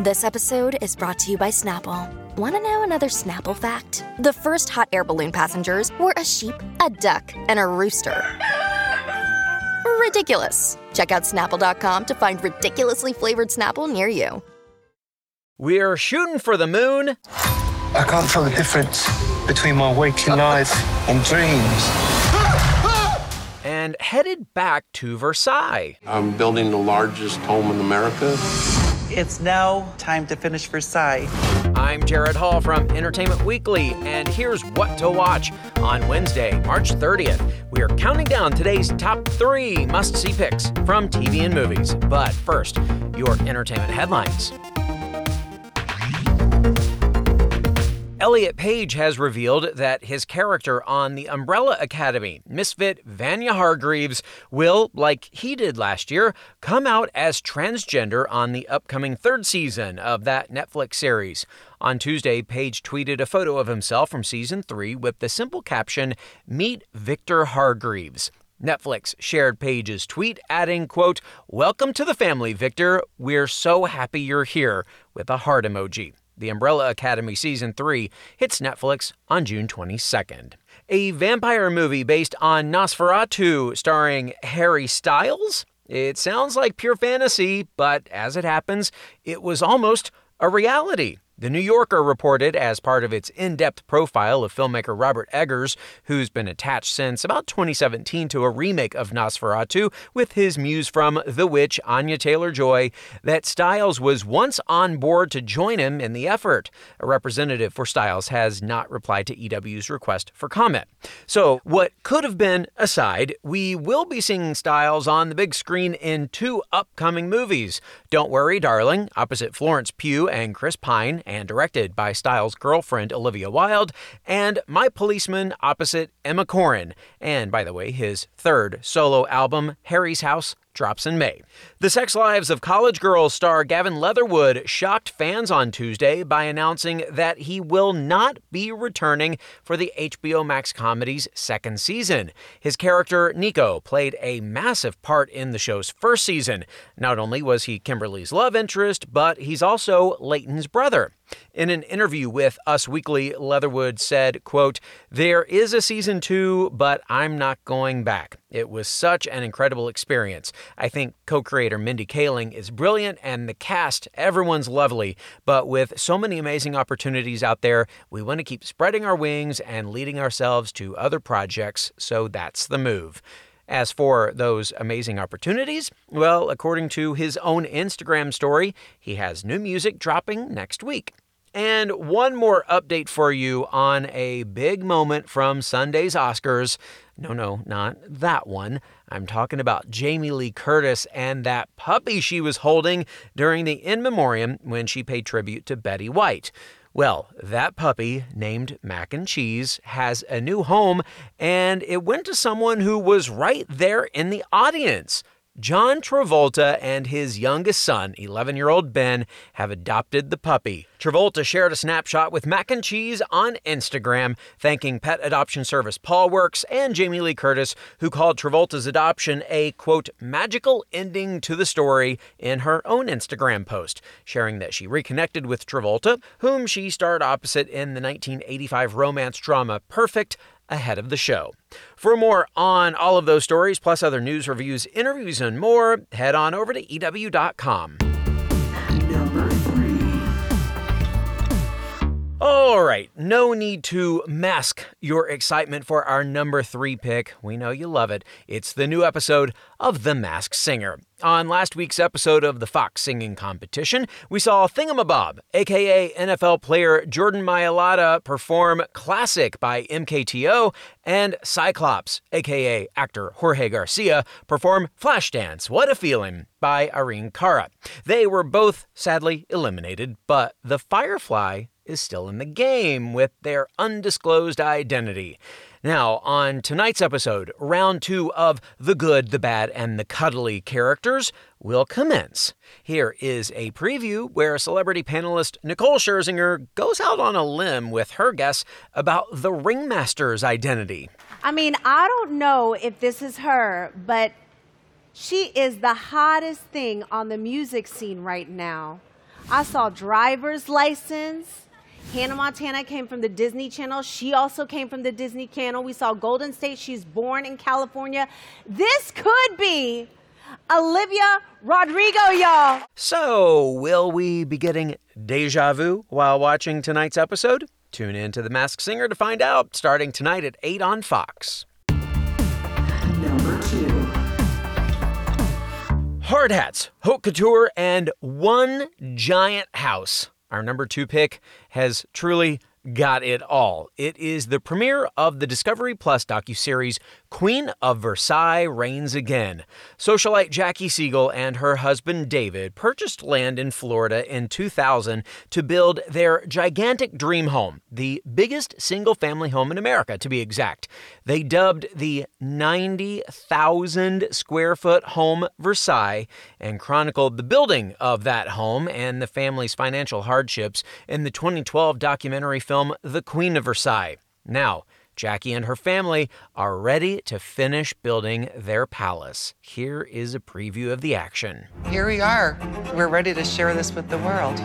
This episode is brought to you by Snapple. Want to know another Snapple fact? The first hot air balloon passengers were a sheep, a duck, and a rooster. Ridiculous. Check out snapple.com to find ridiculously flavored Snapple near you. We're shooting for the moon. I can't tell the difference between my waking life and dreams. And headed back to Versailles. I'm building the largest home in America. It's now time to finish Versailles. I'm Jared Hall from Entertainment Weekly, and here's what to watch on Wednesday, March 30th. We are counting down today's top three must see picks from TV and movies. But first, your entertainment headlines. Elliot Page has revealed that his character on the Umbrella Academy, Misfit Vanya Hargreaves, will, like he did last year, come out as transgender on the upcoming third season of that Netflix series. On Tuesday, Page tweeted a photo of himself from season three with the simple caption, Meet Victor Hargreaves. Netflix shared Page's tweet, adding, quote, Welcome to the family, Victor. We're so happy you're here, with a heart emoji. The Umbrella Academy Season 3 hits Netflix on June 22nd. A vampire movie based on Nosferatu starring Harry Styles? It sounds like pure fantasy, but as it happens, it was almost a reality. The New Yorker reported, as part of its in depth profile of filmmaker Robert Eggers, who's been attached since about 2017 to a remake of Nosferatu with his muse from The Witch, Anya Taylor Joy, that Styles was once on board to join him in the effort. A representative for Styles has not replied to EW's request for comment. So, what could have been aside, we will be seeing Styles on the big screen in two upcoming movies. Don't Worry, Darling, opposite Florence Pugh and Chris Pine and directed by Styles' girlfriend Olivia Wilde, and My Policeman opposite Emma Corrin. And by the way, his third solo album, Harry's House, drops in May. The Sex Lives of College Girls star Gavin Leatherwood shocked fans on Tuesday by announcing that he will not be returning for the HBO Max comedy's second season. His character, Nico, played a massive part in the show's first season. Not only was he Kimberly's love interest, but he's also Leighton's brother. In an interview with Us Weekly, Leatherwood said, quote, There is a season two, but I'm not going back. It was such an incredible experience. I think co creator Mindy Kaling is brilliant and the cast, everyone's lovely. But with so many amazing opportunities out there, we want to keep spreading our wings and leading ourselves to other projects, so that's the move. As for those amazing opportunities, well, according to his own Instagram story, he has new music dropping next week. And one more update for you on a big moment from Sunday's Oscars. No, no, not that one. I'm talking about Jamie Lee Curtis and that puppy she was holding during the In Memoriam when she paid tribute to Betty White. Well, that puppy, named Mac and Cheese, has a new home, and it went to someone who was right there in the audience. John Travolta and his youngest son, 11 year old Ben, have adopted the puppy. Travolta shared a snapshot with Mac and Cheese on Instagram, thanking pet adoption service PawWorks and Jamie Lee Curtis, who called Travolta's adoption a, quote, magical ending to the story in her own Instagram post, sharing that she reconnected with Travolta, whom she starred opposite in the 1985 romance drama Perfect ahead of the show. For more on all of those stories, plus other news, reviews, interviews, and more, head on over to EW.com. All right, no need to mask your excitement for our number three pick. We know you love it. It's the new episode of The Masked Singer. On last week's episode of the Fox Singing Competition, we saw Thingamabob, aka NFL player Jordan Mailata, perform Classic by MKTO, and Cyclops, aka actor Jorge Garcia, perform Flashdance, What a Feeling by Irene Cara. They were both sadly eliminated, but the Firefly is still in the game with their undisclosed identity. Now, on tonight's episode, round two of the good, the bad, and the cuddly characters will commence. Here is a preview where celebrity panelist Nicole Scherzinger goes out on a limb with her guess about the ringmaster's identity. I mean, I don't know if this is her, but she is the hottest thing on the music scene right now. I saw driver's license. Hannah Montana came from the Disney Channel. She also came from the Disney Channel. We saw Golden State. She's born in California. This could be Olivia Rodrigo, y'all. So, will we be getting deja vu while watching tonight's episode? Tune in to The Masked Singer to find out, starting tonight at 8 on Fox. Number two. Hard hats, haute couture, and one giant house. Our number two pick has truly got it all. It is the premiere of the Discovery Plus docuseries Queen of Versailles Reigns Again. Socialite Jackie Siegel and her husband David purchased land in Florida in 2000 to build their gigantic dream home, the biggest single family home in America, to be exact. They dubbed the 90,000 square foot home Versailles and chronicled the building of that home and the family's financial hardships in the 2012 documentary film The Queen of Versailles. Now, Jackie and her family are ready to finish building their palace. Here is a preview of the action. Here we are. We're ready to share this with the world.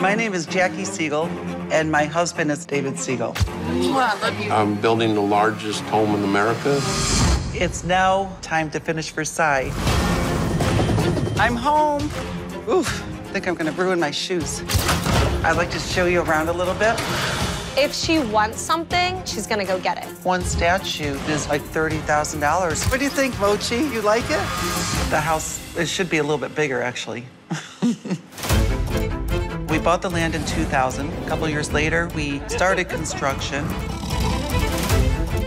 My name is Jackie Siegel, and my husband is David Siegel. I'm building the largest home in America. It's now time to finish Versailles. I'm home. Oof, I think I'm gonna ruin my shoes. I'd like to show you around a little bit. If she wants something, she's gonna go get it. One statue is like $30,000. What do you think, Mochi? You like it? The house, it should be a little bit bigger, actually. we bought the land in 2000. A couple years later, we started construction.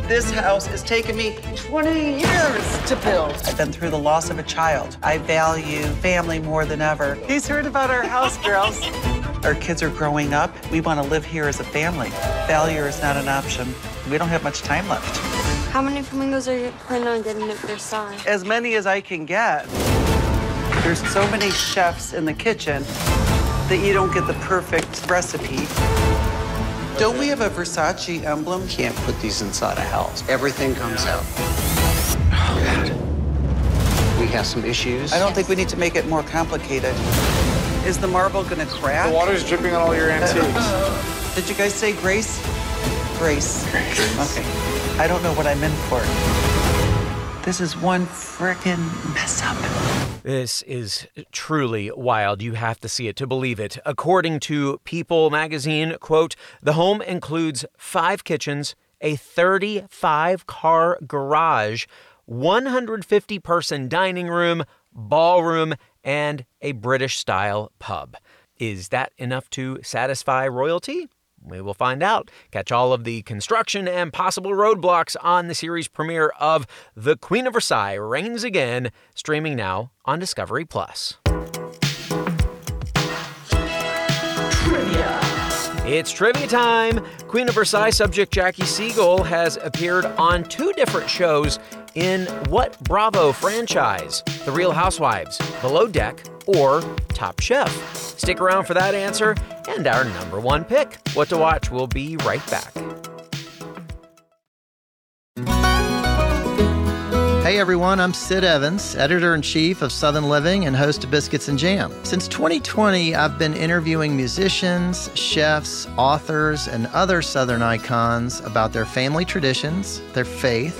This house has taken me 20 years to build. I've been through the loss of a child. I value family more than ever. He's heard about our house, girls. Our kids are growing up. We want to live here as a family. Failure is not an option. We don't have much time left. How many flamingos are you planning on getting at Versailles? As many as I can get. There's so many chefs in the kitchen that you don't get the perfect recipe. Don't we have a Versace emblem? Can't put these inside a house. Everything comes out. Oh, God. We have some issues. I don't think we need to make it more complicated. Is the marble gonna crack? The water's dripping on all your antiques. Did you guys say grace? Grace. Grace. Okay. I don't know what I'm in for. This is one frickin' mess up. This is truly wild. You have to see it to believe it. According to People magazine, quote, the home includes five kitchens, a 35 car garage, 150 person dining room, ballroom, and a British style pub. Is that enough to satisfy royalty? We will find out. Catch all of the construction and possible roadblocks on the series premiere of The Queen of Versailles Reigns Again, streaming now on Discovery Plus. Trivia. It's trivia time. Queen of Versailles subject Jackie Siegel has appeared on two different shows in what Bravo franchise? The Real Housewives, Below Deck, or Top Chef? Stick around for that answer and our number one pick. What to watch, we'll be right back. Hey everyone, I'm Sid Evans, editor in chief of Southern Living and host of Biscuits and Jam. Since 2020, I've been interviewing musicians, chefs, authors, and other Southern icons about their family traditions, their faith,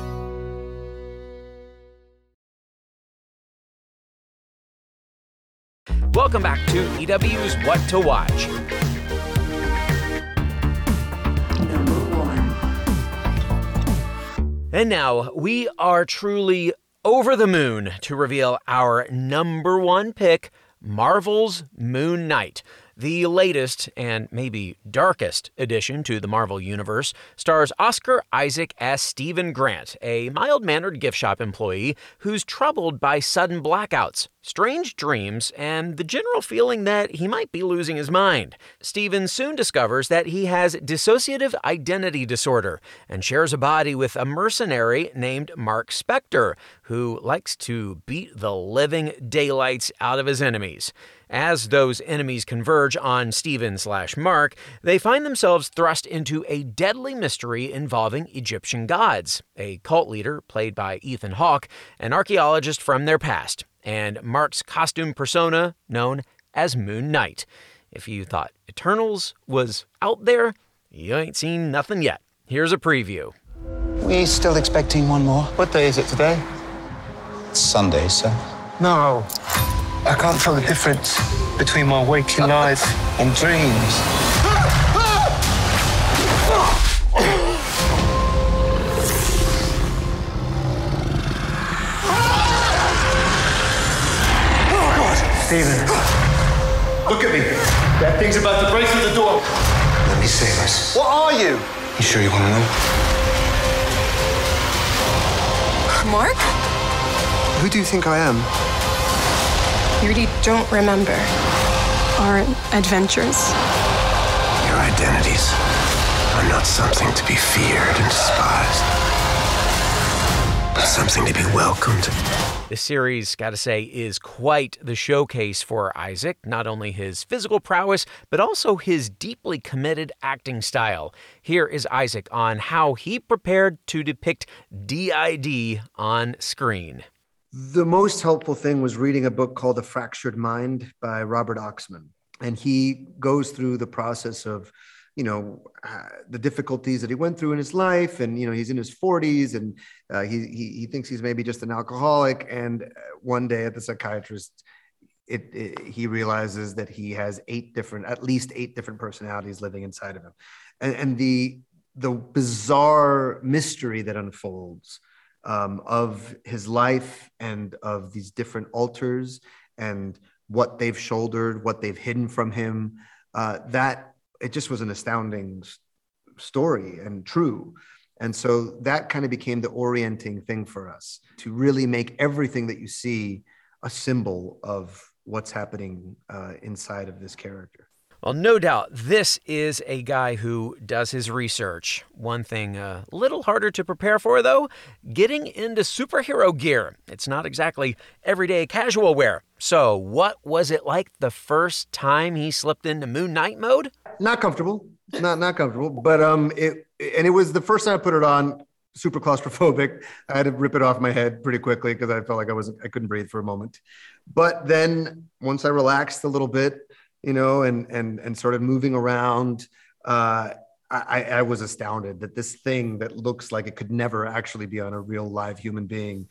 Welcome back to EW's What to Watch. And now we are truly over the moon to reveal our number one pick, Marvel's Moon Knight. The latest and maybe darkest addition to the Marvel Universe stars Oscar Isaac as Stephen Grant, a mild mannered gift shop employee who's troubled by sudden blackouts, strange dreams, and the general feeling that he might be losing his mind. Stephen soon discovers that he has dissociative identity disorder and shares a body with a mercenary named Mark Spector, who likes to beat the living daylights out of his enemies. As those enemies converge on Stephen slash Mark, they find themselves thrust into a deadly mystery involving Egyptian gods, a cult leader played by Ethan Hawke, an archaeologist from their past, and Mark's costume persona known as Moon Knight. If you thought Eternals was out there, you ain't seen nothing yet. Here's a preview. We still expecting one more. What day is it today? It's Sunday, sir. No. I can't tell the difference between my waking life and dreams. Oh, God! Stephen, Look at me. That thing's about to break through the door. let me save us. What are you? You sure you want to know? Mark? Who do you think I am? You really don't remember our adventures. Your identities are not something to be feared and despised, but something to be welcomed. The series, gotta say, is quite the showcase for Isaac, not only his physical prowess, but also his deeply committed acting style. Here is Isaac on how he prepared to depict DID on screen. The most helpful thing was reading a book called The Fractured Mind by Robert Oxnam. And he goes through the process of, you know, uh, the difficulties that he went through in his life. And, you know, he's in his 40s and uh, he, he, he thinks he's maybe just an alcoholic. And uh, one day at the psychiatrist, it, it, he realizes that he has eight different, at least eight different personalities living inside of him. And, and the, the bizarre mystery that unfolds um, of his life and of these different alters and what they've shouldered, what they've hidden from him. Uh, that it just was an astounding story and true. And so that kind of became the orienting thing for us to really make everything that you see a symbol of what's happening uh, inside of this character. Well, no doubt, this is a guy who does his research. One thing a little harder to prepare for, though, getting into superhero gear. It's not exactly everyday casual wear. So, what was it like the first time he slipped into Moon Knight mode? Not comfortable, not not comfortable, but um, it and it was the first time I put it on. Super claustrophobic. I had to rip it off my head pretty quickly because I felt like I wasn't, I couldn't breathe for a moment. But then once I relaxed a little bit, you know, and and and started moving around, uh, I, I was astounded that this thing that looks like it could never actually be on a real live human being,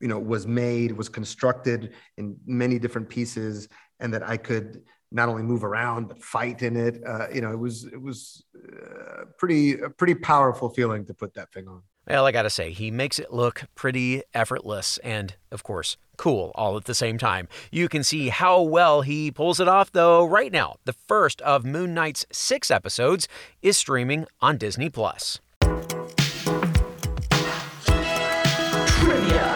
you know, was made, was constructed in many different pieces, and that I could not only move around but fight in it. Uh, you know, it was it was uh, pretty a pretty powerful feeling to put that thing on. Well, I gotta say, he makes it look pretty effortless and, of course, cool all at the same time. You can see how well he pulls it off, though, right now. The first of Moon Knight's six episodes is streaming on Disney Plus. Trivia.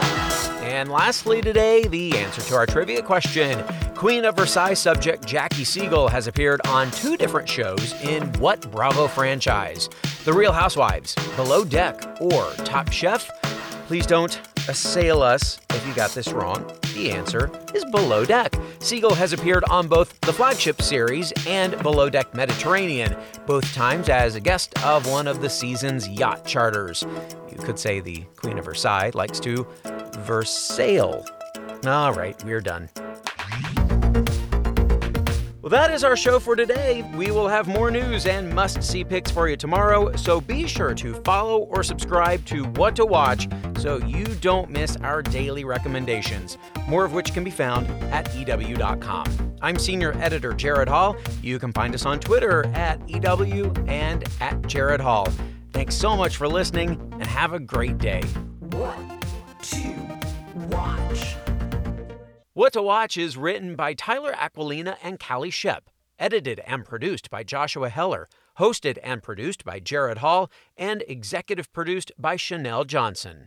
And lastly, today, the answer to our trivia question. Queen of Versailles subject Jackie Siegel has appeared on two different shows in what Bravo franchise? The Real Housewives, Below Deck, or Top Chef? Please don't assail us if you got this wrong. The answer is Below Deck. Siegel has appeared on both the flagship series and Below Deck Mediterranean, both times as a guest of one of the season's yacht charters. You could say the Queen of Versailles likes to versail. All right, we're done. Well, that is our show for today. We will have more news and must see picks for you tomorrow, so be sure to follow or subscribe to What to Watch so you don't miss our daily recommendations, more of which can be found at EW.com. I'm Senior Editor Jared Hall. You can find us on Twitter at EW and at Jared Hall. Thanks so much for listening and have a great day. What What to Watch is written by Tyler Aquilina and Callie Shep. edited and produced by Joshua Heller, hosted and produced by Jared Hall, and executive produced by Chanel Johnson.